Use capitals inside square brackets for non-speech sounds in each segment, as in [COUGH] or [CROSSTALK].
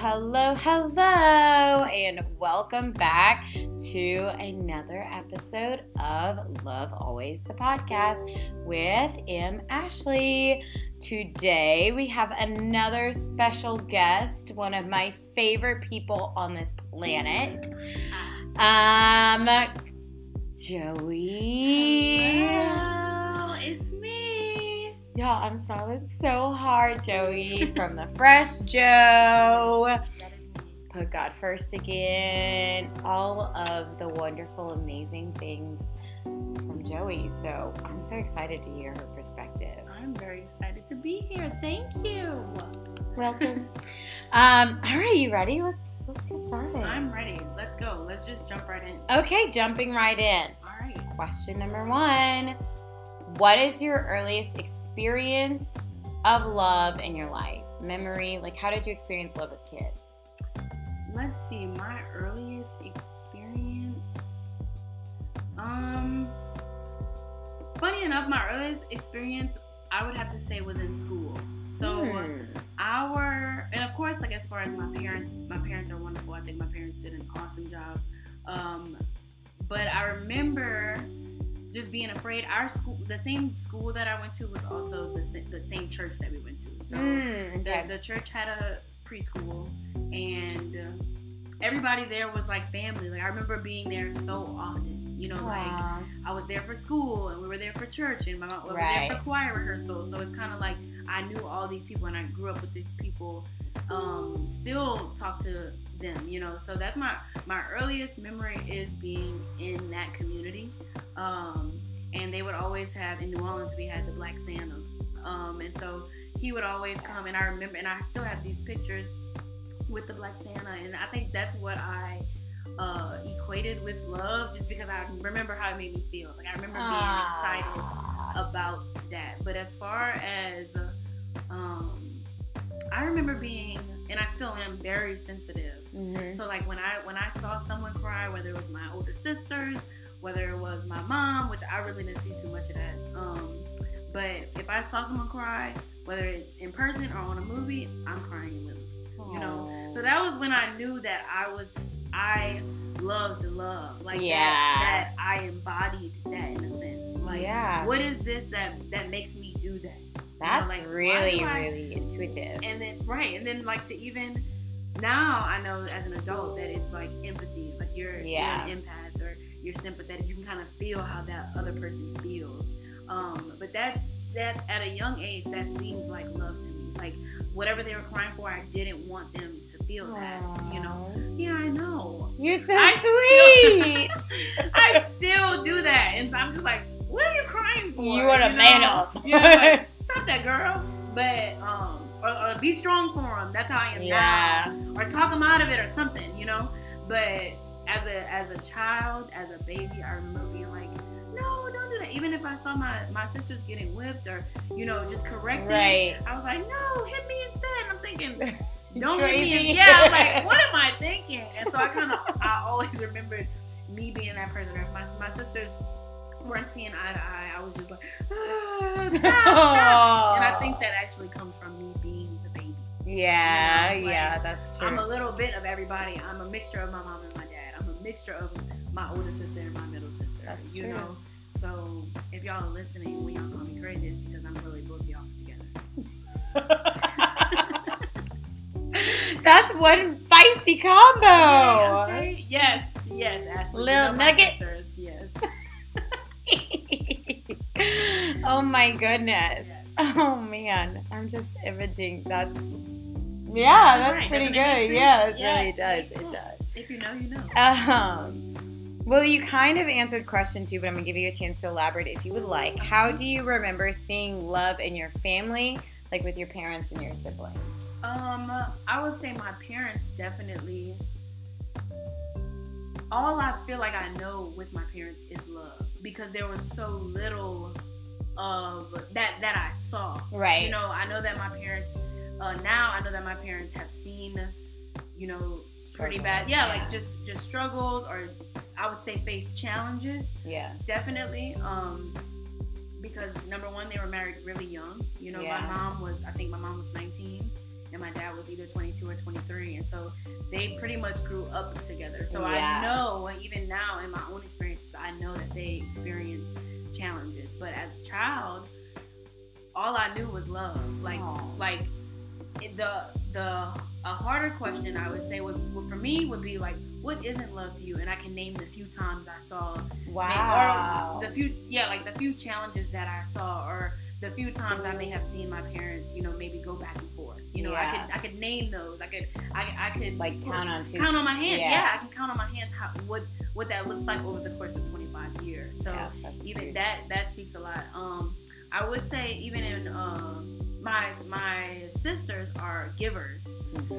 hello, hello, and welcome back to another episode of Love Always the podcast with M. Ashley. Today we have another special guest, one of my favorite people on this planet. Um, Joey. Hello. Y'all, I'm smiling so hard, Joey, from the Fresh Jo. That is me. Put God first again. All of the wonderful, amazing things from Joey. So I'm so excited to hear her perspective. I'm very excited to be here. Thank you. Welcome. [LAUGHS] um, all right, you ready? Let's let's get started. I'm ready. Let's go. Let's just jump right in. okay, jumping right in. All right. Question number one. What is your earliest experience of love in your life? Memory, like how did you experience love as a kid? Let's see. My earliest experience. Um. Funny enough, my earliest experience I would have to say was in school. So. Hmm. our and of course like as far as my parents my parents are wonderful i think my parents did an awesome job um, but i remember just being afraid our school the same school that i went to was also the, the same church that we went to so the, okay. the church had a preschool and uh, everybody there was like family like i remember being there so often you know like I was there for school and we were there for church and my, we were Right. there for choir rehearsal. So it's kind of like I knew all these people and I grew up with these people. Um, still talk to them, you know. So that's my my earliest memory is being in that community. Um, and they would always have in New Orleans we had the Black Santa, um, and so he would always come. And I remember, and I still have these pictures with the Black Santa, and I think that's what I uh, equated with love just because I remember how it made me feel. Like I remember being excited about that. But as far as um, I remember being, and I still am very sensitive. Mhm. So like when I when I saw someone cry, whether it was my older sisters, whether it was my mom, which I really didn't see too much of that. Um, but if I saw someone cry, whether it's in person or on a movie, I'm crying with them you know. So that was when I knew that I was I loved love. Like Yeah. that, that I embodied that in a sense. Like Yeah. what is this that that makes me do that? That's like, really, I- really intuitive. And then right, and then like to even now I know as an adult that it's like empathy. Like you're, Yeah. you're an empath or you're sympathetic. You can kind of feel how that other person feels. Um, but that's that at a young age that seemed like love to me. Like whatever they were crying for, I didn't want them to feel that. You know. Yeah, I know. You're so I sweet. [LAUGHS] I still do that, and I'm just like, what are you crying for? you want to know? man up. Yeah, like, [LAUGHS] stop that, girl. But um, or, or be strong for him. That's how I am Yeah. now. Or talk him out of it, or something, you know. But as a as a child, as a baby, I remember being like, no, don't do that. Even if I saw my my sisters getting whipped, or you know, just corrected, Right. I was like, no, hit me instead. And I'm thinking, [LAUGHS] don't hit me. in- Yeah, I'm like, [LAUGHS] what am I thinking? And so I kind of, I always remembered me being that person. My, my sisters weren't seeing eye to eye, I was just like, ah, [LAUGHS] stop, stop. And I think that actually comes from me being the baby. Yeah, you know, like, yeah, that's true. I'm a little bit of everybody. I'm a mixture of my mom and my dad. I'm a mixture of my older sister and my middle sister. That's you true. know. So if y'all are listening, when y'all call me crazy, it's because I'm really both y'all together. [LAUGHS] That's one feisty combo. Okay. Yes, yes, Ashley. Little nugget. Sisters. Yes. Oh my goodness. yes. Oh man, I'm just imaging. That's yeah, that's Right, pretty doesn't it good. Yeah, it Yes, really does. makes It does. If you know, you know. Um, well, you kind of answered question two, but I'm gonna give you a chance to elaborate if you would like. How do you remember seeing love in your family, like with your parents and your siblings? Um, I would say my parents definitely. All I feel like I know with my parents is love because there was so little of that that I saw. Right. You know, I know that my parents. Uh, now I know that my parents have seen, you know, pretty bad. Yeah, yeah. like just just struggles or I would say face challenges. yeah. Definitely. Um, because number one, they were married really young. You know, Yeah. my mom was, I think my mom was 19, and my dad was either 22 or 23, and so they pretty much grew up together. So Yeah. I know, even now in my own experiences, I know that they experienced challenges. But as a child, all I knew was love. Like, Aw. like the the a harder question I would say would, would for me would be like, what isn't love to you? And I can name the few times I saw Wow. or the few yeah like the few challenges that i saw or the few times i may have seen my parents you know maybe go back and forth you know i could i could name those i could i, I could like count on two. count on my hands Yeah. yeah. i can count on my hands how what what that looks like over the course of 25 years so Yeah, even that that speaks a lot um i would say even in um my my sisters are givers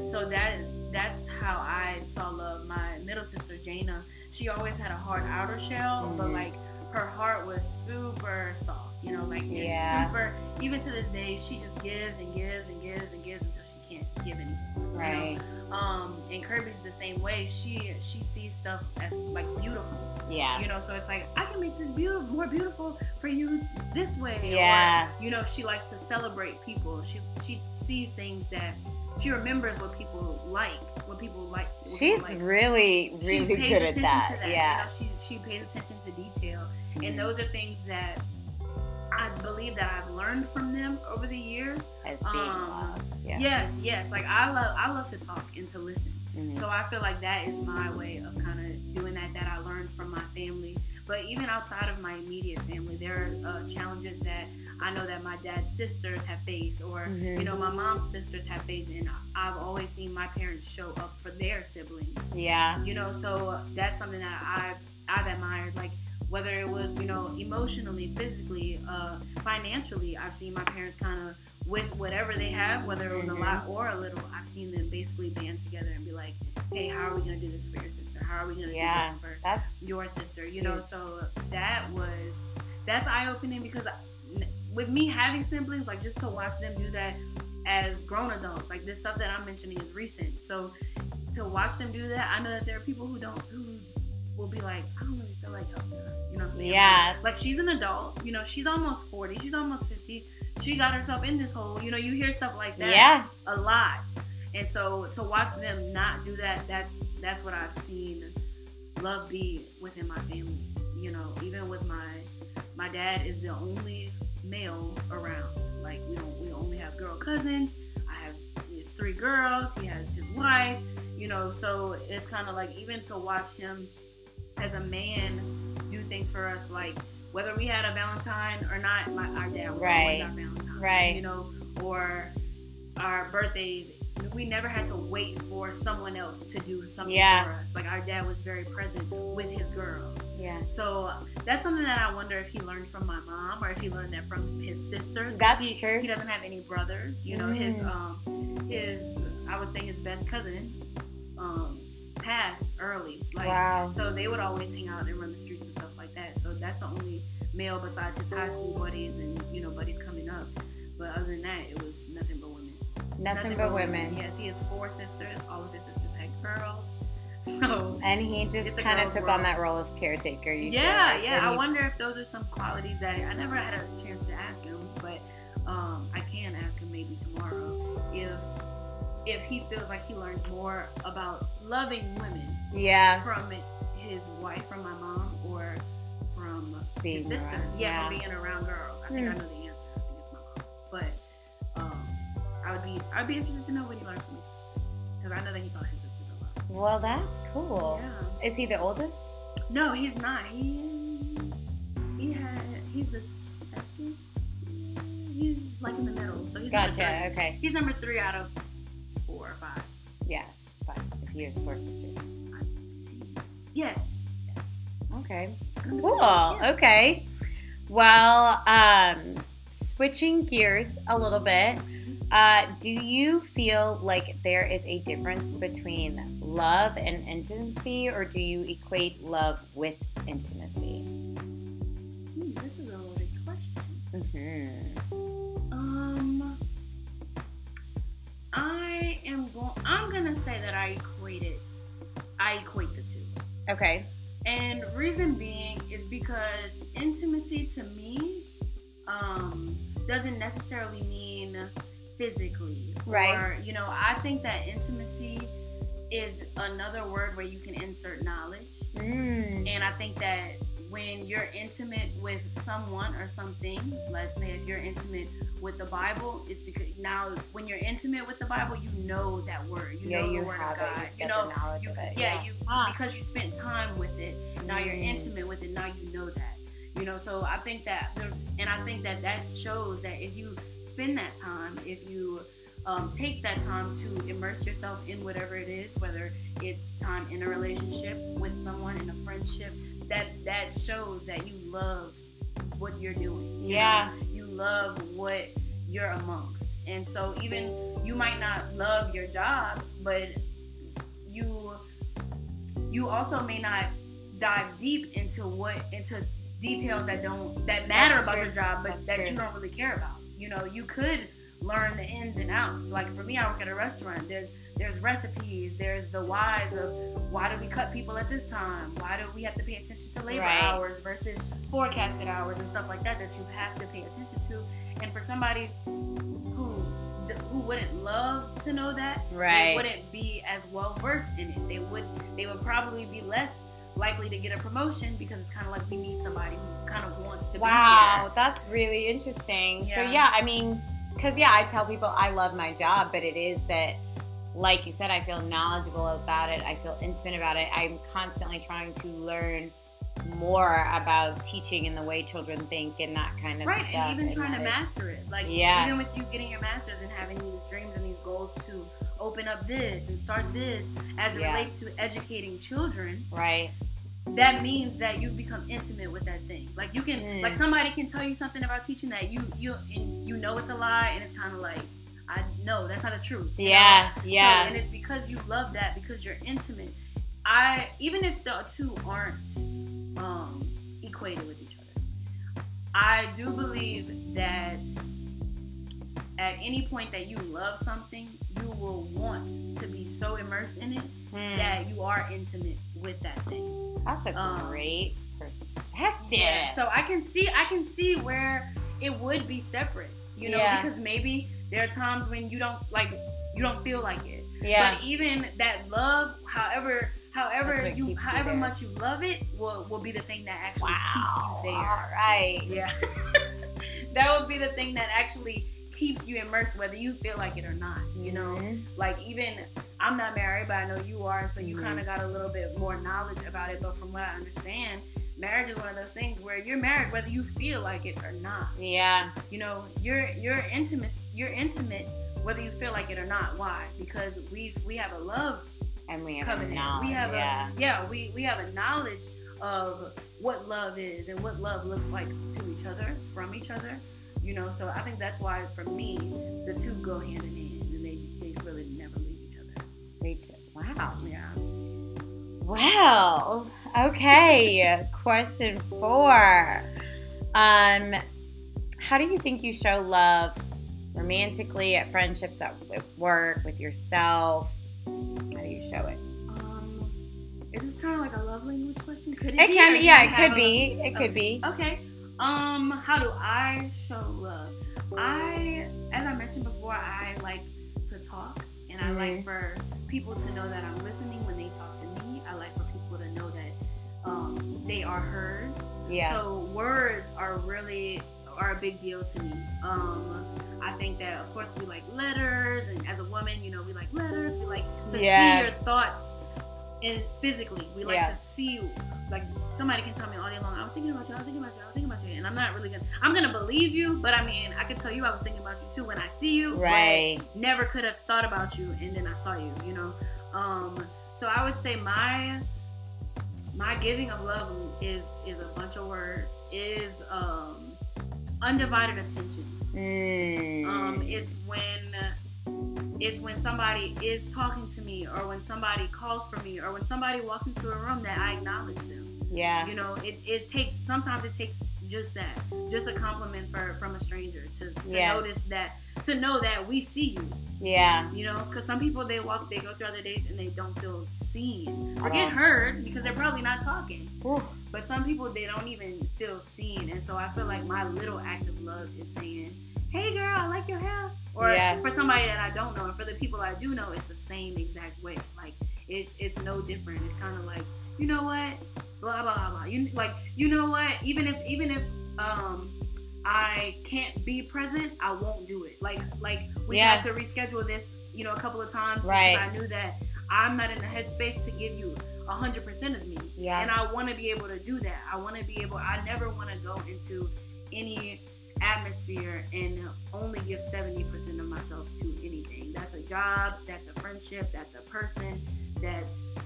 so that that's how I saw love. My middle sister Jana, she always had a hard outer shell, but Mhm. like her heart was super soft. You know, like Yeah. super. Even to this day, she just gives and gives and gives and gives until she can't give anymore. Right. Um, and Kirby's the same way. She she sees stuff as like beautiful. Yeah. You know, so it's like I can make this beautiful, more beautiful for you this way. or, Yeah. you know she likes to celebrate people she she sees things that she remembers what people like what people like what She's likes. really, she really pays good at that. to that Yeah. you know, she, she pays attention to detail Mhm. and those are things that i believe that i've learned from them over the years as being um, love. Yeah. yes yes like i love i love to talk and to listen Mhm. so I feel like that is my way of kind of doing that that I learned from my family. But even outside of my immediate family, there are uh, challenges that I know that my dad's sisters have faced, or Mhm. you know my mom's sisters have faced, and I've always seen my parents show up for their siblings. yeah. You know, so that's something that I've I've admired. Like whether it was you know emotionally, physically, uh, financially, I've seen my parents kind of with whatever they have, whether it was a lot or a little, I've seen them basically band together and be like, "Hey, how are we gonna do this for your sister? How are we gonna Yeah. do this for That's your sister?" You know, so that was that's eye opening because I, with me having siblings, like just to watch them do that as grown adults, like this stuff that I'm mentioning is recent. So to watch them do that, I know that there are people who don't who will be like, I don't really feel like helping her. You know what I'm saying? Yeah. Like, like, she's an adult. You know, she's almost 40. She's almost 50. She got herself in this hole. You know, you hear stuff like that yeah. a lot. And so to watch them not do that, that's that's what I've seen love be within my family. You know, even with my my dad is the only male around. Like we don't we only have girl cousins. I have it's three girls. He has his wife. You know, so it's kind of like even to watch him as a man do things for us, like whether we had a Valentine or not. My our dad was Right. always our Valentine. Right. You know, or our birthdays. We never had to wait for someone else to do something Yeah. for us. Like our dad was very present with his girls. Yeah. So that's something that I wonder if he learned from my mom or if he learned that from his sisters That's he, true. He doesn't have any brothers. You know, his Mm. um his I would say his best cousin um passed early. Like wow. so they would always hang out and run the streets and stuff like that. So that's the only male besides his high school buddies and you know buddies coming up. But other than that, it was nothing but women. Nothing, but women. women. Yes, he has four sisters. All of his sisters had girls. [LAUGHS] So And he just kind of took world. on that role of caretaker. You yeah, like, yeah. I he- wonder if those are some qualities that I never had a chance to ask him, but um, I can ask him maybe tomorrow if if he feels like he learned more about loving women Yeah. from his wife, from my mom, or from Being his sisters. around- Yeah, yeah. from being around girls. I think I Hmm. know the answer. I think it's my mom. But um, I would be I'd be interested to know what he learned from his sisters because I know that he taught his sisters a lot. Well, that's cool. Yeah. Is he the oldest? No, he's not. He he had he's the second. He's like in the middle, so he's number Gotcha. Okay. He's number three out of four or five. Yeah. Fine. If he has four sisters. Yes. Yes. Okay. Cool. yes. Okay. Well, um, switching gears a little bit, uh, do you feel like there is a difference between love and intimacy, or do you equate love with intimacy? Hmm, this is a loaded question. hmm am going. I'm gonna say that I equate it. I equate the two. Okay. And reason being is because intimacy to me um, doesn't necessarily mean physically. Right. Or, you know, I think that intimacy is another word where you can insert knowledge. Mm. And I think that when you're intimate with someone or something, let's say if you're intimate with the Bible, it's because now when you're intimate with the Bible, you know that word. You yeah, know you the word have of God. it. you You've know, you, of it. yeah, you Ah. because you spent time with it. Now you're Mm. intimate with it. Now you know that. You know, so I think that, the, and I think that that shows that if you spend that time, if you um, take that time to immerse yourself in whatever it is, whether it's time in a relationship with someone in a friendship, that that shows that you love what you're doing. you Yeah. know? you love what you're amongst, and so even you might not love your job, but you you also may not dive deep into what into details that don't that matter That's about true. your job, but That's that true. you don't really care about. You know, you could learn the ins and outs. Like for me, I work at a restaurant. There's there's recipes. There's the whys of why do we cut people at this time? Why do we have to pay attention to labor Right. hours versus forecasted hours and stuff like that that you have to pay attention to. And for somebody who who wouldn't love to know that, Right. they wouldn't be as well versed in it. They would they would probably be less likely to get a promotion because it's kind of like we need somebody who kind of wants to Wow, that's really interesting. So Yeah. yeah, I mean, because yeah, I tell people I love my job, but it is that, like you said, I feel knowledgeable about it. I feel intimate about it. I'm constantly trying to learn more about teaching and the way children think and that kind of. Right, stuff. and even trying to master it. Like Yeah. even with you getting your masters and having these dreams and these goals to open up this and start this as it Yeah. relates to educating children, Right. that means that you've become intimate with that thing. Like you can, Mm. like somebody can tell you something about teaching that you you and you know it's a lie, and it's kind of like, Know that's not the truth. you know? Yeah. So, Yeah. and it's because you love that because you're intimate. I even if the two aren't um, equated with each other, I do believe that at any point that you love something, you will want to be so immersed in it Hmm. that you are intimate with that thing. That's a um, great perspective. Yeah. So I can see I can see where it would be separate. You know, Yeah. because maybe there are times when you don't like you don't feel like it. yeah. But even that love, however however you keeps you however much you love it will will be the thing that actually wow. keeps you there. All right. Yeah. [LAUGHS] that would be the thing that actually keeps you immersed whether you feel like it or not. You know? Mhm. like even I'm not married, but I know you are, and so you Mhm. kind of got a little bit more knowledge about it. But from what I understand, marriage is one of those things where you're married whether you feel like it or not. Yeah. You know, you're you're intimate, you're intimate whether you feel like it or not. Why? Because we we have a love And we have covenant. knowledge. we have yeah. a yeah, we we have a knowledge of what love is and what love looks like to each other from each other. You know, so I think that's why for me the two go hand in hand, and they they really never leave each other. They do. Wow. Yeah. Well, okay. Question four. Um, how do you think you show love romantically at friendships, at work, with yourself? How do you show it? Um, is this kind of like a love language question? Could it, It be, can, or yeah, it could be. It could okay. be. Okay. Um, how do I show love? I, as I mentioned before, I like to talk, and I like Mhm. for people to know that I'm listening when they talk to me. I like for people to know that um, they are heard. Yeah. So words are really are a big deal to me. Um, I think that of course we like letters, and as a woman, you know, we like letters. We like to Yeah. see your thoughts, and physically, we like Yeah. to see. Like somebody can tell me all day long, I was thinking about you, I was thinking about you, I was thinking about you, and I'm not really gonna. I'm gonna believe you, but I mean, I could tell you I was thinking about you too when I see you. right. never could have thought about you and then I saw you, you know. Um, so I would say my my giving of love is is a bunch of words, is um undivided attention. Mm. Um, it's when it's when somebody is talking to me or when somebody calls for me or when somebody walks into a room that I acknowledge them. Yeah. You know, it, it takes sometimes it takes just that, just a compliment for from a stranger to, to Yeah. notice that to know that we see you. Yeah. You know, because some people they walk they go throughout their days and they don't feel seen or get heard because they're probably not talking. Ooh. But some people they don't even feel seen, and so I feel like my little act of love is saying, "Hey, girl, I like your hair." Or Yeah. for somebody that I don't know, and for the people I do know, it's the same exact way. Like it's it's no different. It's kind of like you know what, blah blah blah. blah. You like you know what? Even if even if um I can't be present, I won't do it. Like like we Yeah. had to reschedule this, you know, a couple of times Right. because I knew that I'm not in the headspace to give you hundred percent of me. Yeah. And I want to be able to do that. I want to be able. I never want to go into any atmosphere and only give seventy percent of myself to anything. That's a job. That's a friendship. That's a person. That's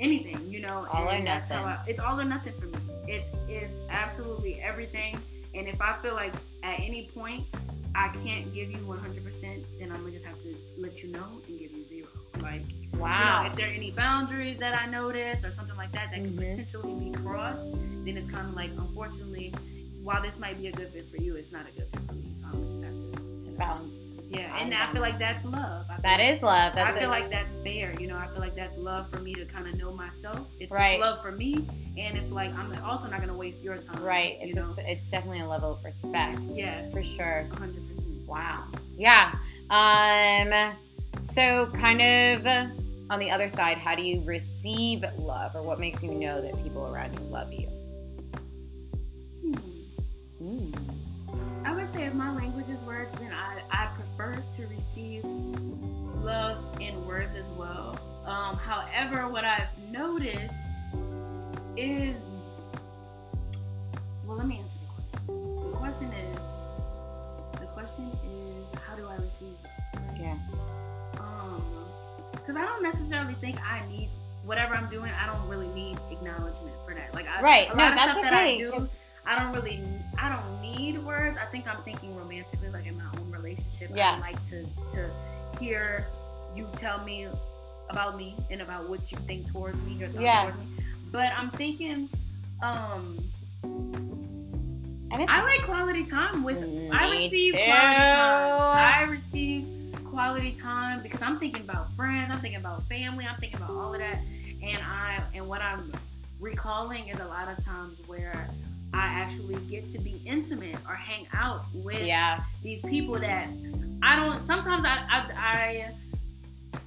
anything. You know. All or and that's how nothing. I- it's all or nothing for me. It's it's absolutely everything. And if I feel like at any point I can't give you 100%, then I'm gonna just have to let you know and give you zero. Like, you Wow. know, if there are any boundaries that I notice or something like that that could Mhm. potentially be crossed, then it's kind of like, unfortunately, while this might be a good fit for you, it's not a good fit for me. So I'm gonna just have to, you know, Balance. Yeah. And I feel like that's love. I That like, is love. That's I feel it. like that's fair. You know, I feel like that's love for me to kind of know myself. It's, it's love for me, and it's like I'm also not gonna waste your time. right. It's a, it's definitely a level of respect. yes. For sure. 100%. Wow. Yeah. Um. So, kind of on the other side, how do you receive love, or what makes you know that people around you love you? Would say if my language is words, then I, I prefer to receive love in words as well. Um, however, what I've noticed is well, let me answer the question. The question is the question is how do I receive it? Yeah. Um, because I don't necessarily think I need whatever I'm doing. I don't really need acknowledgement for that. Like, I, Right. a No, of that's stuff that I okay. do. I don't really, I don't need words. I think I'm thinking romantically, like in my own relationship. Yeah. I like to to hear you tell me about me and about what you think towards me, your thoughts Yeah. towards me. But I'm thinking, um, And it's I like quality time with. I receive too. quality time. I receive quality time because I'm thinking about friends. I'm thinking about family. I'm thinking about all of that, and I and what I'm recalling is a lot of times where I actually get to be intimate or hang out with yeah. these people that I don't. Sometimes I I I,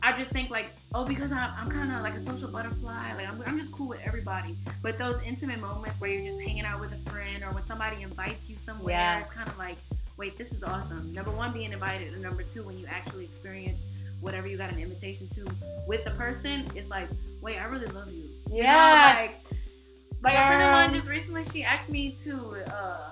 I just think like, oh, because I'm, I'm kind of like a social butterfly. Like I'm, I'm just cool with everybody. But those intimate moments where you're just hanging out with a friend or when somebody invites you somewhere, Yeah. it's kind of like, wait, this is awesome. Number one, being invited, and number two, when you actually experience whatever you got an invitation to with the person, it's like, wait, I really love you. You know, Yes. Like, a friend of mine just recently, she asked me to, uh,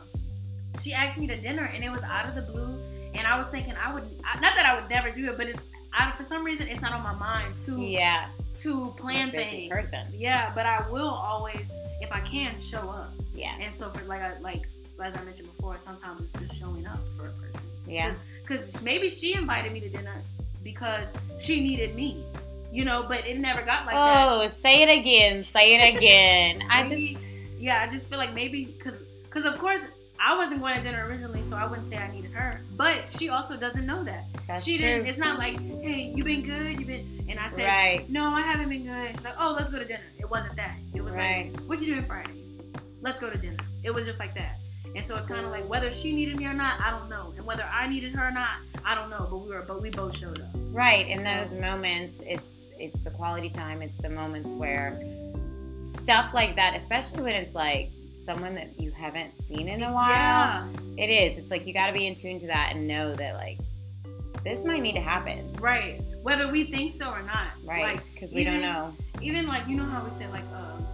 she asked me to dinner, and it was out of the blue. And I was thinking, I would not that I would never do it, but it's I, for some reason it's not on my mind to Yeah. to plan things. person. Yeah, but I will always, if I can, show up. Yeah. And so for like I, like as I mentioned before, sometimes it's just showing up for a person. Yeah. Because maybe she invited me to dinner because she needed me, you know. But it never got like that. oh, say it again. Say it again. [LAUGHS] I Maybe- just. yeah, I just feel like maybe because because of course I wasn't going to dinner originally, so I wouldn't say I needed her. But she also doesn't know that. That's she true. didn't. It's not like, hey, you've been good? you've been? And I said, Right. no, I haven't been good. She's like, oh, let's go to dinner. It wasn't that. It was Right. like, what you doing Friday? Let's go to dinner. It was just like that. And so it's kind of like whether she needed me or not, I don't know. And whether I needed her or not, I don't know. But we were, but we both showed up. Right. In So- those moments, it's it's the quality time. It's the moments where stuff like that, especially when it's like someone that you haven't seen in a while. Yeah. It is. It's like you got to be in tune to that and know that like this might need to happen. Right. Whether we think so or not. Right. Like Because we don't know. even like you know how we say like um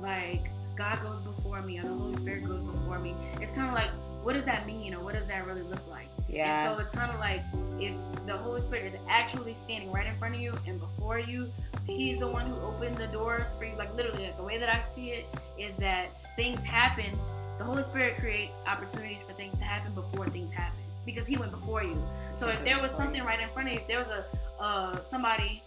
like God goes before me or the Holy Spirit goes before me. It's kind of like what does that mean or what does that really look like? Yeah. And so it's kind of like if the Holy Spirit is actually standing right in front of you and before you, He's the one who opened the doors for you. Like literally, like the way that I see it is that things happen. The Holy Spirit creates opportunities for things to happen before things happen because He went before you. So if there was something right in front of you, if there was a uh, somebody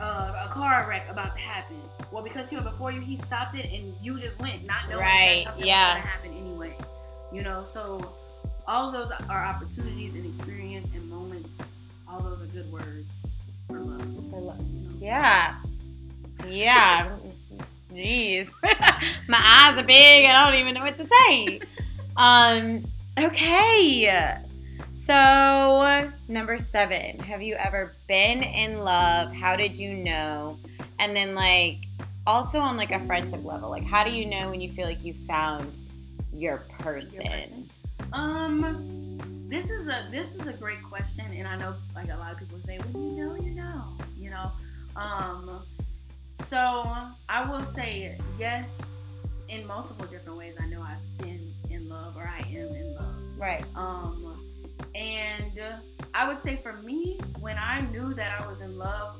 uh, a car wreck about to happen. Well, because he went before you, he stopped it, and you just went, not knowing Right, that something yeah. was gonna happen anyway. You know, so all of those are opportunities and experience and moments. All those are good words for love. You know? Yeah. Yeah. Jeez. [LAUGHS] My eyes are big. I don't even know what to say. um, okay. So, number seven. Have you ever been in love? How did you know? And then, like, also on like a friendship level, like, how do you know when you feel like you found your person? person. Um, this is a this is a great question, and I know like a lot of people say, "When you know, you know," you know. Um, so I will say yes, in multiple different ways. I know I've been in love, or I am in love. Right. Um, and I would say for me, when I knew that I was in love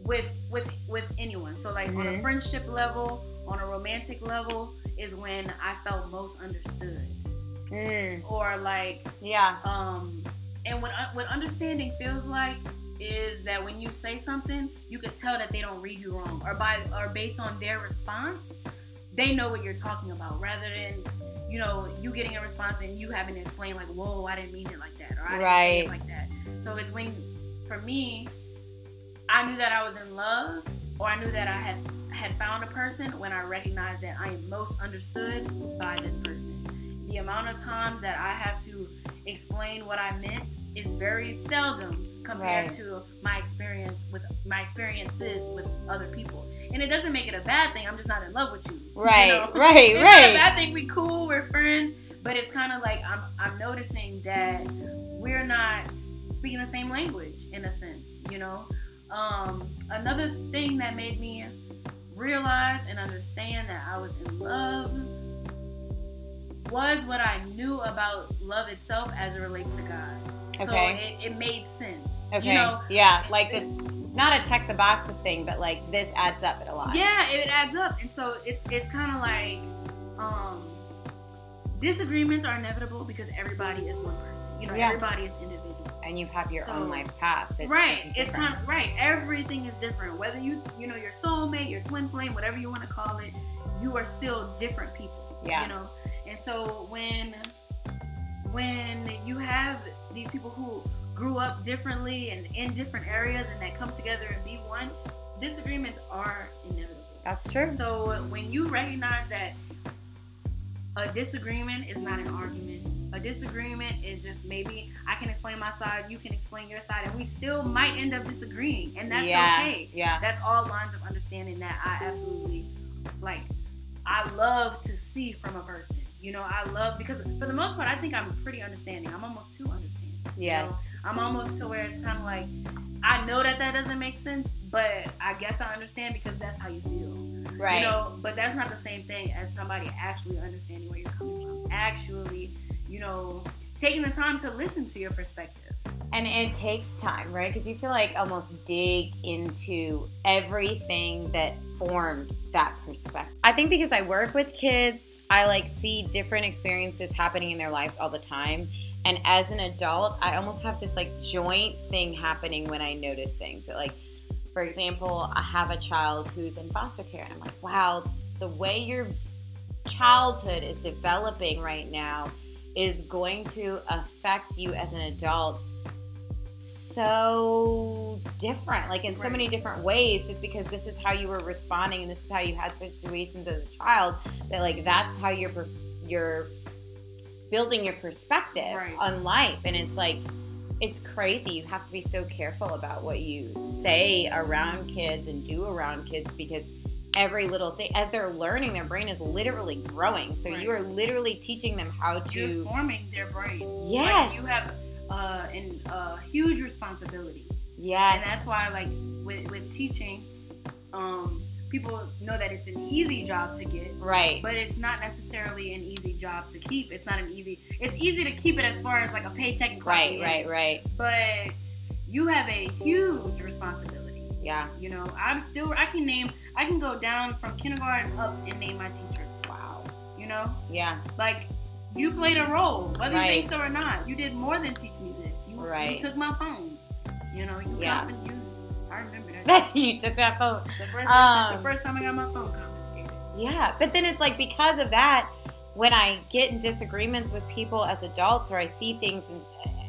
with with with anyone, so like on a Mhm. friendship level, on a romantic level, is when I felt most understood, Mm, or like yeah. um, and what what understanding feels like is that when you say something, you can tell that they don't read you wrong, or by or based on their response, they know what you're talking about, rather than you know you getting a response and you having to explain like, whoa, I didn't mean it like that, or I didn't Right. it like that. So it's when, for me, I knew that I was in love, or I knew that I had had found a person when I recognized that I am most understood by this person. The amount of times that I have to explain what I meant is very seldom compared Right. to my experience with my experiences with other people. And it doesn't make it a bad thing. I'm just not in love with you. [LAUGHS] you Right, know? right, It's not a right. bad thing. We cool. We're friends. But it's kind of like I'm I'm noticing that we're not speaking the same language in a sense. You know. Um, another thing that made me realize and understand that I was in love was what I knew about love itself as it relates to God. So Okay. it, it made sense. Okay. You know, yeah. Like this, not a check the boxes thing, but like this adds up a lot. yeah, it adds up. And so it's it's kind of like um, disagreements are inevitable because everybody is one person. You know, Yeah. everybody is individual. And you have your So- own life path. Right. It's kind of right. Everything is different. Whether you you know your soulmate, your twin flame, whatever you want to call it, you are still different people. Yeah. You know. And so when when you have these people who grew up differently and in different areas and that come together and be one, disagreements are inevitable. That's true. So when you recognize that a disagreement is not an argument, a disagreement is just maybe I can explain my side, you can explain your side, and we still might end up disagreeing, and that's yeah. okay. Yeah. That's all lines of understanding that I absolutely like. I love to see from a person. You know, I love because for the most part, I think I'm pretty understanding. I'm almost too understanding. you Yes. know? I'm almost to where it's kind of like I know that that doesn't make sense, but I guess I understand because that's how you feel. Right. You know, but that's not the same thing as somebody actually understanding where you're coming from. Actually, you know, taking the time to listen to your perspective. And it takes time, right? Because you have to like almost dig into everything that formed that perspective. I think because I work with kids, I like see different experiences happening in their lives all the time. And as an adult, I almost have this like joint thing happening when I notice things that like for example, I have a child who's in foster care and I'm like, wow, the way your childhood is developing right now is going to affect you as an adult so different like in so Right. many different ways just because this is how you were responding and this is how you had situations as a child that like that's how you're per- you're building your perspective Right. on life and it's like it's crazy you have to be so careful about what you say around kids and do around kids because every little thing as they're learning their brain is literally growing so Right. you are literally teaching them how to You're forming their brain. Yes. Like, you have uh, an, a huge responsibility. yes And that's why, like, with, with teaching, um, people know that it's an easy job to get. right But it's not necessarily an easy job to keep. It's not an easy. It's easy to keep it as far as like a paycheck and right clocking right right But you have a huge responsibility. yeah You know, I'm still. I can name. I can go down from kindergarten up and name my teachers. wow You know, yeah like you played a role, whether you think so or not. You did more than teach me this. You, Right. you took my phone. You know, you Yeah. got you I remember that. [LAUGHS] you took that phone. The first, Um, the first time I got my phone confiscated. Yeah, but then it's like because of that, when I get in disagreements with people as adults, or I see things in,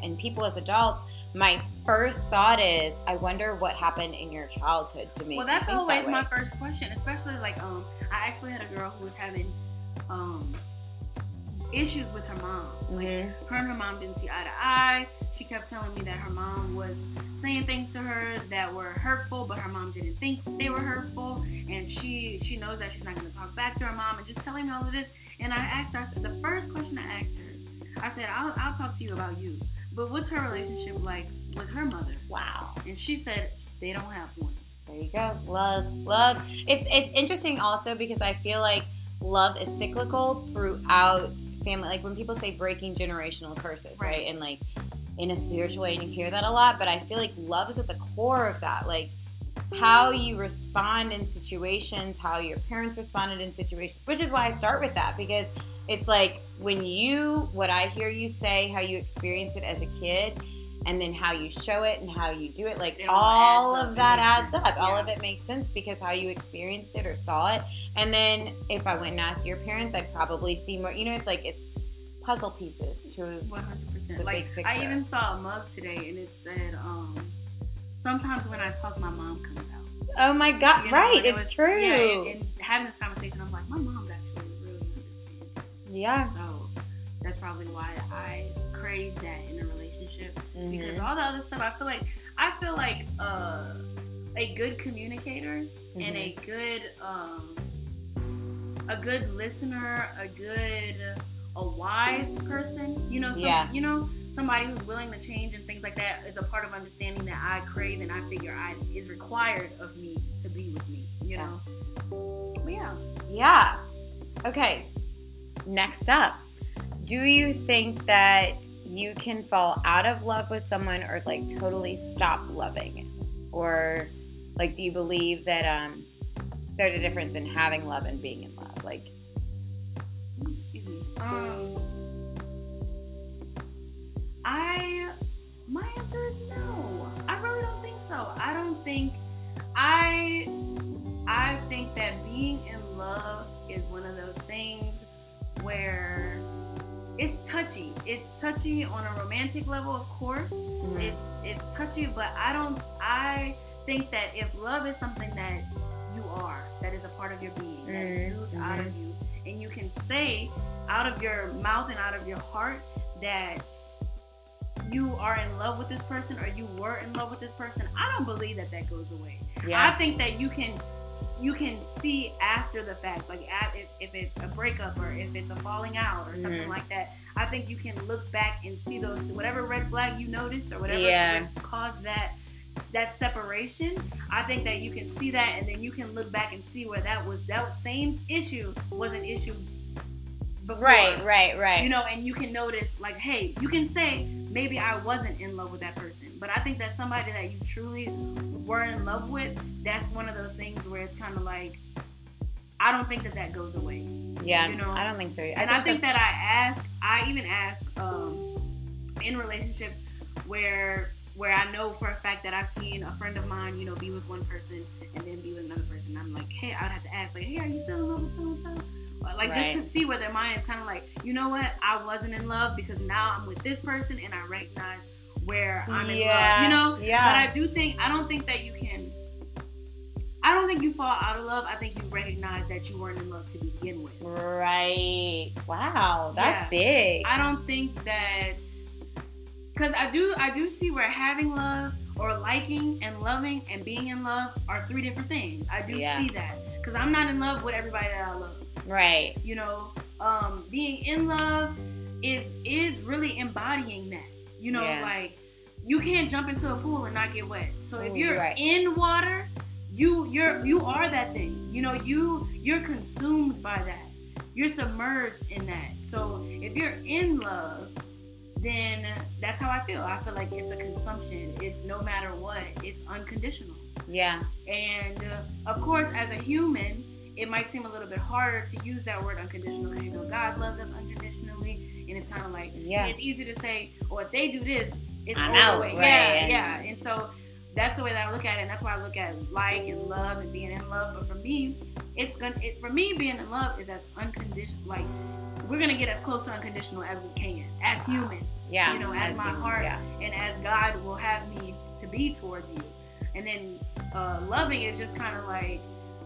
in people as adults, my first thought is, I wonder what happened in your childhood to me. Well, that's think that always my first question, especially like um, I actually had a girl who was having um issues with her mom. Mhm. Her and her mom didn't see eye to eye. She kept telling me that her mom was saying things to her that were hurtful, but her mom didn't think they were hurtful, and she she knows that she's not going to talk back to her mom, and just telling me all of this. And I asked her, I said, the first question I asked her, I said, I'll, I'll talk to you about you, but what's her relationship like with her mother? Wow. And she said they don't have one. There you go. Love, love. It's it's interesting also because I feel like love is cyclical throughout family. Like when people say breaking generational curses, right? Right. And like in a spiritual way, and you hear that a lot. But I feel like love is at the core of that. Like how you respond in situations, how your parents responded in situations, which is why I start with that because it's like when you, what I hear you say, how you experience it as a kid, and then how you show it and how you do it, like It all, all of that adds sense. up. All Yeah. of it makes sense because how you experienced it or saw it. And then if I went and asked your parents, I'd probably see more. You know, it's like it's puzzle pieces to One hundred The percent. big Like picture. I even saw a mug today, and it said, um, "Sometimes when I talk, my mom comes out." Oh my god! You know, right, and it it's was- true. Yeah, and, and having this conversation, I'm like, my mom's actually really understanding. yeah. So that's probably why I crave that in a relationship because Mhm. all the other stuff, I feel like I feel like uh, a good communicator and a Mhm. good um, a good listener, a good a wise person. You know, some, Yeah. you know, somebody who's willing to change and things like that is a part of understanding that I crave and I figure I is required of me to be with me. You Yeah. know, but yeah. Yeah. Okay. Next up, do you think that you can fall out of love with someone or like totally stop loving? Or like do you believe that um there's a difference in having love and being in love? Like Excuse me. Um, I my answer is no. I really don't think so. I don't think I I think that being in love is one of those things where it's touchy. It's touchy on a romantic level, of course. mhm. It's it's touchy, but I don't. I think that if love is something that you are, that is a part of your being, that Mhm, exudes out of you, and you can say out of your mouth and out of your heart that you are in love with this person or you were in love with this person, I don't believe that that goes away. I think that you can you can see after the fact, like at, if, if it's a breakup or if it's a falling out or something Mhm. like that. I think you can look back and see those whatever red flag you noticed or whatever Yeah. caused that that separation. I think that you can see that and then you can look back and see where that was that same issue was an issue before. Right, right, right. You know, and you can notice, like, hey, you can say, maybe I wasn't in love with that person. But I think that somebody that you truly were in love with, that's one of those things where it's kind of like, I don't think that that goes away. yeah. you know, I don't think so. and I think that I ask, I even ask um, in relationships where where I know for a fact that I've seen a friend of mine, you know, be with one person and then be with another person. I'm like, hey, I'd have to ask, like, hey, are you still in love with so and so? Like just to see where their mind is kind of like, you know what? I wasn't in love because now I'm with this person and I recognize where I'm in Yeah, love. You know? yeah. But I do think I don't think that you can. I don't think you fall out of love. I think you recognize that you weren't in love to begin with. Right. Wow, that's Yeah. big. I don't think that because I do I do see where having love or liking and loving and being in love are three different things. I do Yeah. see that because I'm not in love with everybody that I love. Right. You know, um, being in love is is really embodying that. You know, Yeah. like you can't jump into a pool and not get wet. So if you're right. in water, you you're you are that thing. You know, you you're consumed by that. You're submerged in that. So if you're in love, then that's how I feel. I feel like it's a consumption. It's no matter what. It's unconditional. Yeah. And uh, of course, as a human, it might seem a little bit harder to use that word unconditional because you know God loves us unconditionally, and it's kind of like Yeah. it's easy to say, "Or if they do this, it's I'm over out, with." right, Yeah, yeah. And so that's the way that I look at it, and that's why I look at like and love and being in love. But for me, it's gonna it, for me being in love is as unconditional. Like we're gonna get as close to unconditional as we can as humans. Yeah, you know, as, as my humans, heart yeah. and as God will have me to be towards you. And then uh, loving is just kind of like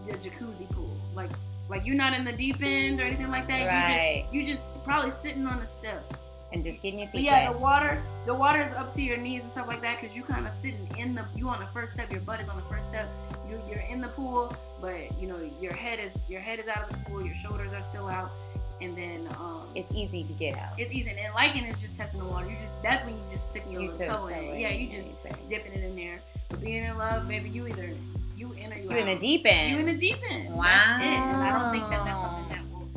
the jacuzzi pool, like like you're not in the deep end or anything like that. Right. You just you just probably sitting on a step. And just getting your But feet yeah, wet. the water, the water is up to your knees and stuff like that because you kind of sitting in the, you on the first step, your butt is on the first step, you you're in the pool, but you know your head is your head is out of the pool, your shoulders are still out, and then um, It's easy to get out. it's easy. And liking is just testing the water. You just that's when you just sticking your You little toe- toe in Yeah, you just dipping it in there. But being in love, baby, you either you in or you, You in the deep end. You in the deep end. Wow. That's it. And I don't think that that's something that will.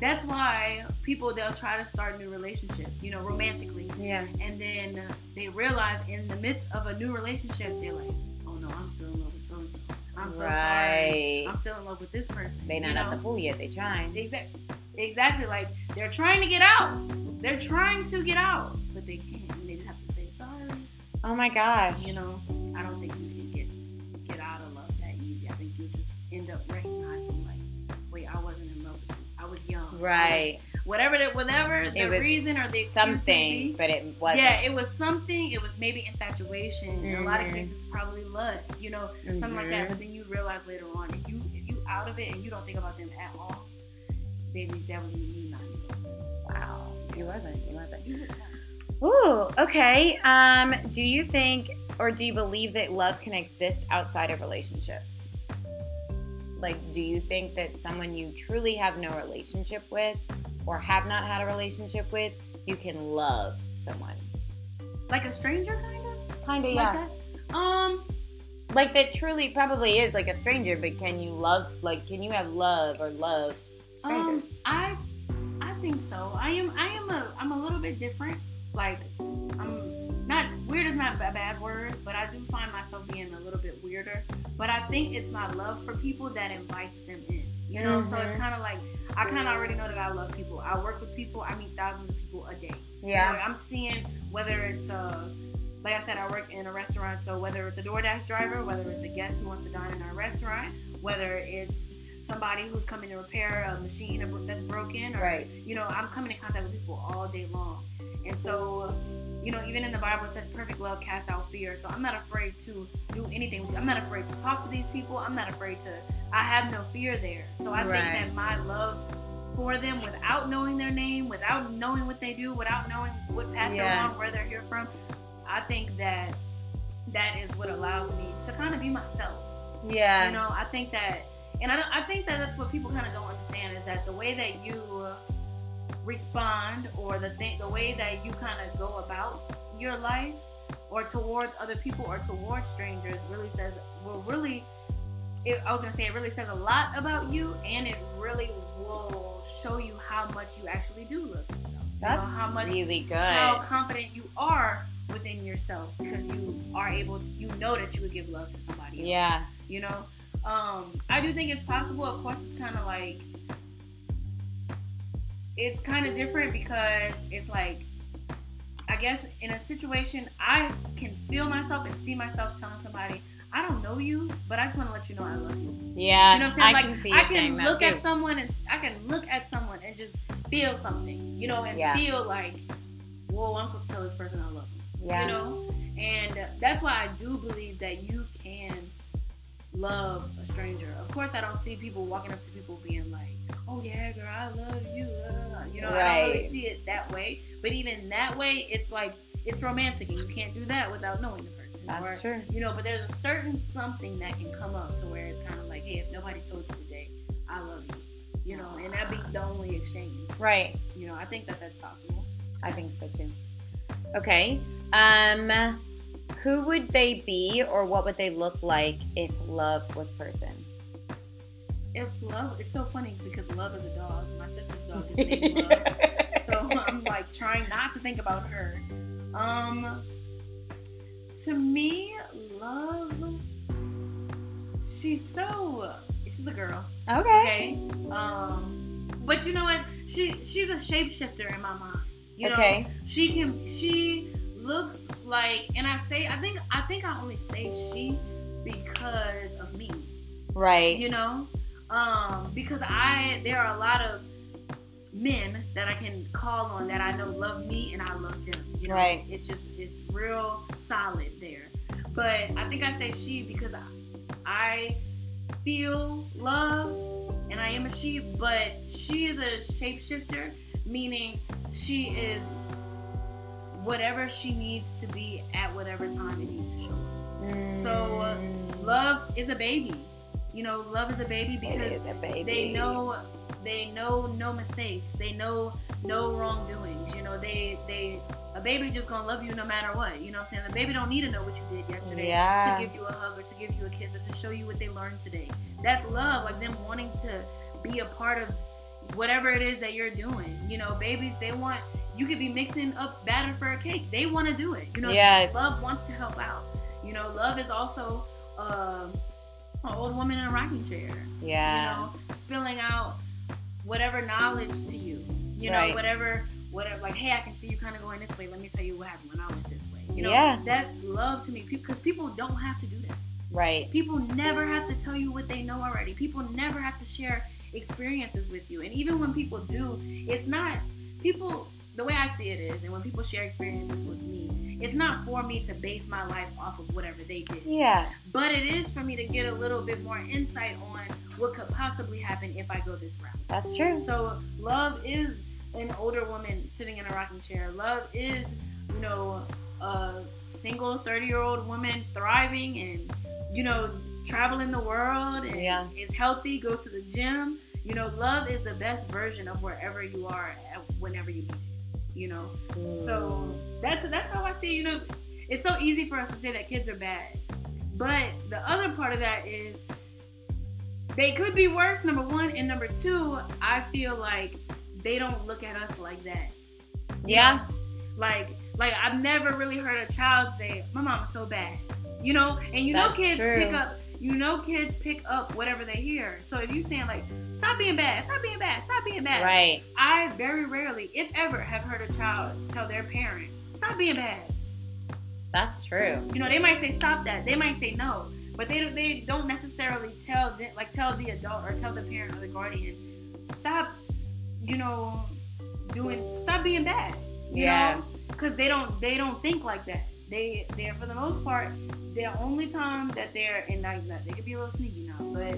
That's why people they'll try to start new relationships, you know, romantically, yeah. and then they realize in the midst of a new relationship, they're like, "Oh no, I'm still in love with so and so. I'm so sorry. I'm still in love with this person." They not you at the pool yet. They trying. Exactly. Exactly. Like they're trying to get out. They're trying to get out, but they can't. And they just have to say sorry. Oh my gosh. You know, I don't think you can up recognizing like, wait, I wasn't in love with you. I was young. I was- Right. whatever the whatever the It reason or the Something, but it wasn't. yeah, it was something. It was maybe infatuation. In a lot of Mhm. cases, probably lust. You know, something like that. Mhm. But then you realize later on, if you if you out of it and you don't think about them at all, baby, that was you not. love. Wow. Wasn't. He wasn't. You was not. Ooh, okay. Um, do you think or do you believe that love can exist outside of relationships? Like, do you think that someone you truly have no relationship with or have not had a relationship with, you can love someone? Like a stranger, kind of. Kind of, Like yeah. that. Um. Like that truly probably is like a stranger, but can you love, like, can you have love or love strangers? Um, I I think so. I am I am a I'm a little bit different. Like I'm not weird is not a bad word, but I do find myself being a little bit weirder. But I think it's my love for people that invites them in. You know, so it's Mhm. kind of like I kind of already know that I love people. I work with people. I meet thousands of people a day. yeah. Like, I'm seeing whether it's uh like I said, I work in a restaurant, so whether it's a DoorDash driver, whether it's a guest who wants to dine in our restaurant, whether it's somebody who's coming to repair a machine that's broken, or Right. you know, I'm coming in contact with people all day long, and so. You know, even in the Bible it says perfect love casts out fear. So I'm not afraid to do anything. I'm not afraid to talk to these people. I'm not afraid to. I have no fear there. So I Right. think that my love for them without knowing their name, without knowing what they do, without knowing what path Yeah. they're on, where they're here from. I think that that is what allows me to kind of be myself. Yeah. You know, I think that, and I, I think that that's what people kind of don't understand is that the way that you respond or the thing, the way that you kind of go about your life or towards other people or towards strangers really says, well, really, it, I was gonna say it really says a lot about you, and it really will show you how much you actually do love yourself. You know, That's how much really good. how confident you are within yourself because you are able to you know that you would give love to somebody else yeah. you know um i do think it's possible of course it's kind of like it's kind of different because it's like i guess in a situation i can feel myself and see myself telling somebody i don't know you but i just want to let you know i love you Yeah. you know what I'm saying? I like can see you I can look at someone and I can look at someone and just feel something, you know, and Yeah. feel like, whoa, I'm supposed to tell this person I love them, yeah. you know. And that's why I do believe that you can love a stranger. Of course, I don't see people walking up to people being like, "Oh yeah, girl, I love you," uh, you know. I don't really see it that way. But even that way, it's like it's romantic, and you can't do that without knowing the person. That's or, true. you know, but there's a certain something that can come up to where it's kind of like, hey, if nobody's told you today, I love you, you know, and that'd be the only exchange. Right. You know, I think that that's possible. I think so too. Okay. Um, who would they be, or what would they look like if love was person? If love, it's so funny because love is a dog. My sister's dog is named [LAUGHS] Love, so I'm like trying not to think about her. Um, to me, love, she's so, she's a girl. okay. Okay. Um, but you know what? She she's a shapeshifter in my mind. You know, Okay. she can she looks like, and I say, I think, I think I only say she because of me. Right. You know, um, because I there are a lot of men that I can call on that I know love me and I love them. You know, Right. it's just it's real solid there. But I think I say she because I, I feel love and I am a she, but she is a shapeshifter, meaning she is whatever she needs to be at whatever time it needs to show up. So, uh, Mm. Love is a baby. You know, love is a baby because a baby. they know they know no mistakes. They know no wrongdoings. You know, they they a baby just gonna love you no matter what. You know what I'm saying? The baby don't need to know what you did yesterday Yeah. to give you a hug or to give you a kiss or to show you what they learned today. That's love, like them wanting to be a part of whatever it is that you're doing. You know, babies they want you could be mixing up batter for a cake. They want to do it. You know, Yeah. love wants to help out. You know, love is also um an old woman in a rocking chair Yeah. you know, spilling out whatever knowledge to you. You know, Right. whatever, whatever. Like, hey, I can see you kind of going this way. Let me tell you what happened when I went this way. You know, Yeah. that's love to me because people don't have to do that. Right. People never have to tell you what they know already. People never have to share experiences with you. And even when people do, it's not people. The way I see it is, and when people share experiences with me, it's not for me to base my life off of whatever they did Yeah. but it is for me to get a little bit more insight on what could possibly happen if I go this route. That's true. So love is an older woman sitting in a rocking chair. Love is, you know, a single 30 year old woman thriving and, you know, traveling the world and Yeah. is healthy, goes to the gym. You know, love is the best version of wherever you are at whenever you need it. You know, so mm. that's that's how I see. You know, it's so easy for us to say that kids are bad, but the other part of that is they could be worse. Number one, and number two, I feel like they don't look at us like that. Yeah. know? like like I've never really heard a child say, "My mama's so bad," you know. And you know, kids true. pick up. You know, kids pick up whatever they hear. So if you're saying like, "Stop being bad," "Stop being bad," "Stop being bad," Right. I very rarely, if ever, have heard a child tell their parent, "Stop being bad." That's true. You know, they might say, "Stop that." They might say no, but they don't, they don't necessarily tell the, like tell the adult or tell the parent or the guardian, "Stop," you know, doing, "Stop being bad." You Yeah. know, because they don't they don't think like that. They they're for the most part, the only time that they're and that they could be a little sneaky now, but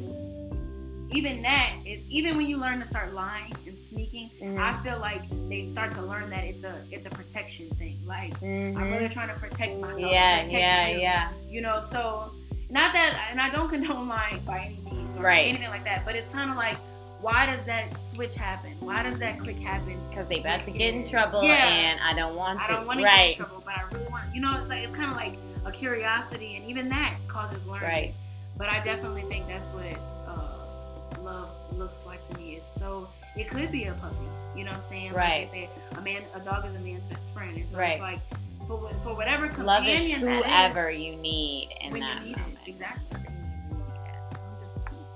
even that is even when you learn to start lying and sneaking, Mhm. I feel like they start to learn that it's a it's a protection thing. Like Mhm. I'm really trying to protect myself. Yeah, protect yeah, you, yeah. You know, so not that, and I don't [LAUGHS] condone lying by any means or Right. anything like that. But it's kind of like, why does that switch happen? Why does that click happen? Because they about to get in trouble, Yeah. and I don't want to. I don't want to get in trouble, but I really. You know, it's like it's kind of like a curiosity, and even that causes learning. Right. But I definitely think that's what uh, love looks like to me. It's so it could be a puppy. You know what I'm saying? Right. Like they say, a man, a dog is a man's best friend. And so Right. it's like for for whatever companion Love is that is, whoever you need in when that you need moment. it. Exactly.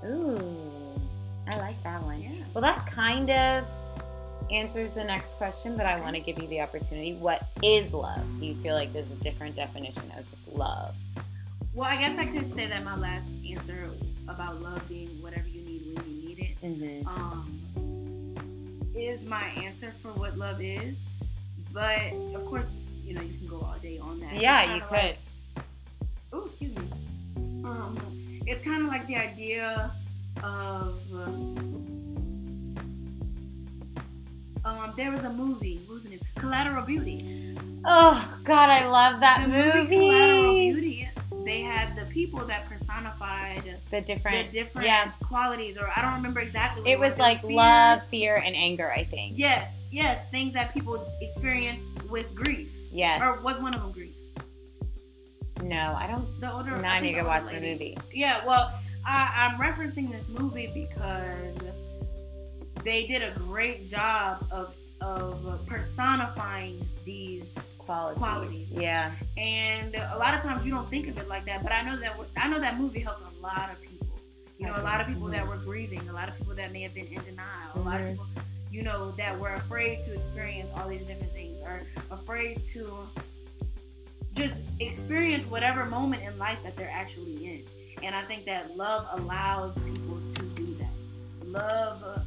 Ooh, I like that one. Yeah. Well, that kind of answers the next question, but I want to give you the opportunity. What is love? Do you feel like there's a different definition of just love? Well, I guess I could say that my last answer about love being whatever you need when you need it Mm-hmm. um, is my answer for what love is. But of course, you know, you can go all day on that. Yeah, you could. like- oh, excuse me. Um, it's kind of like the idea of. Um, Um, there was a movie. What was it? Collateral Beauty. Oh God, I love that the movie. Collateral Beauty. They had the people that personified The different. the different yeah. qualities, or I don't remember exactly. What It was like fear. love, fear, and anger. I think. Yes, yes, things that people experience with grief, Yes. or was one of them grief? no, I don't. The older. Now I need to watch older the movie. Yeah, well, I, I'm referencing this movie because they did a great job of of personifying these Qualities. Qualities. Yeah. and a lot of times you don't think of it like that but i know that i know that movie helped a lot of people you know a lot of people that were grieving a lot of people that may have been in denial a lot of Mhm. people you know that were afraid to experience all these different things or afraid to just experience whatever moment in life that they're actually in. And I think that love allows people to do that. Love,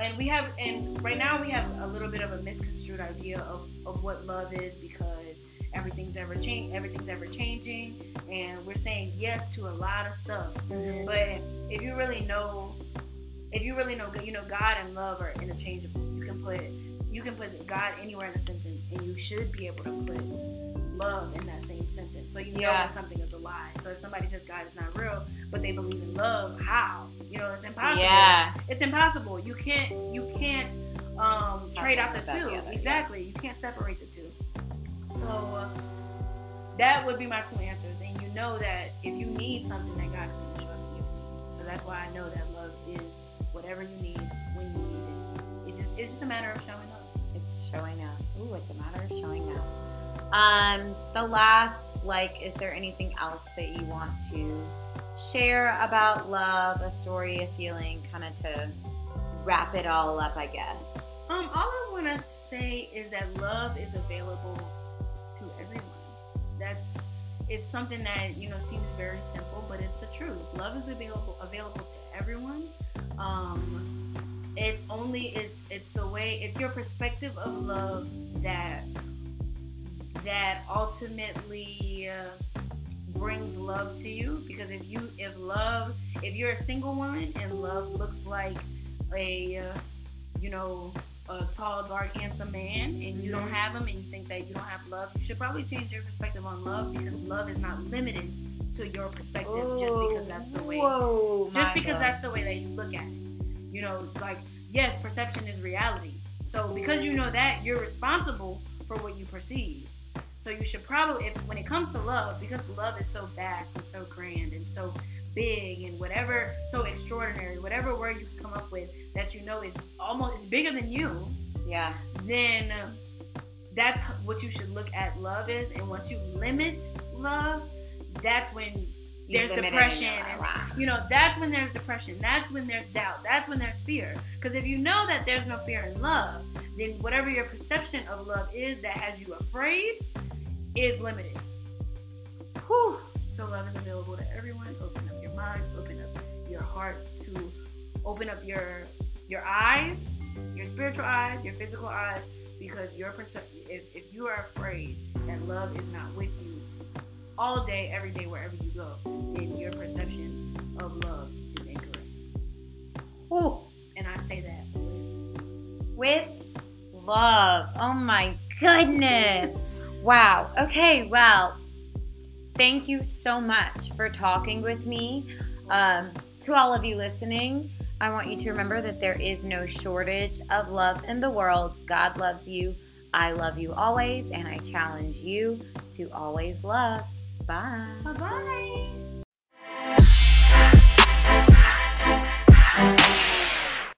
and we have, and right now we have a little bit of a misconstrued idea of, of what love is because everything's ever change, everything's ever changing, and we're saying yes to a lot of stuff. Mhm. But if you really know, if you really know, you know, God and love are interchangeable. You can put you can put God anywhere in a sentence, and you should be able to put love in that same sentence. So you know Yeah. when something is a lie. So if somebody says God is not real, but they believe in love, how? You know, it's impossible. Yeah. It's impossible. You can't you can't um, trade out the two. the exactly. You can't separate the two. So uh, that would be my two answers. And you know that if you need something, that God is going to show up and give it to you. So that's why I know that love is whatever you need when you need it. It just it's just a matter of showing up. It's showing up. Ooh, it's a matter of showing up. Um, the last, like, is there anything else that you want to share about love, a story, a feeling, kind of to wrap it all up, I guess? Um, all I want to say is that love is available to everyone. That's it's something that you know seems very simple, but it's the truth. Love is available available to everyone. Um, it's only it's it's the way it's your perspective of love that that ultimately uh, brings love to you. Because if you if love if you're a single woman and love looks like a uh, you know a tall, dark, handsome man, and you don't have him, and you think that you don't have love, you should probably change your perspective on love because love is not limited to your perspective just because that's the way. Whoa, Just because blown. that's the way that you look at it. You know, like yes, perception is reality. So because you know that, you're responsible for what you perceive. So you should probably, if when it comes to love, because love is so vast and so grand and so big and whatever, so extraordinary, whatever word you can come up with that you know is almost it's bigger than you, yeah, then that's what you should look at love is. And once you limit love, that's when there's depression and you're and like, "Rah." you know that's when there's depression. That's when there's doubt. That's when there's fear. Because if you know that there's no fear in love then whatever your perception of love is that has you afraid is limited. Whew. so love is available to everyone. Open up your minds open up your heart to open up your your eyes your spiritual eyes your physical eyes because your perception if, if you are afraid that love is not with you all day every day wherever you go then your perception of love is incorrect Ooh. and i say that with with love. Oh my goodness. Wow. Okay, well, thank you so much for talking with me. Um, to all of you listening, I want you to remember that there is no shortage of love in the world. God loves you. I love you always, and I challenge you to always love. Bye-bye. Bye-bye.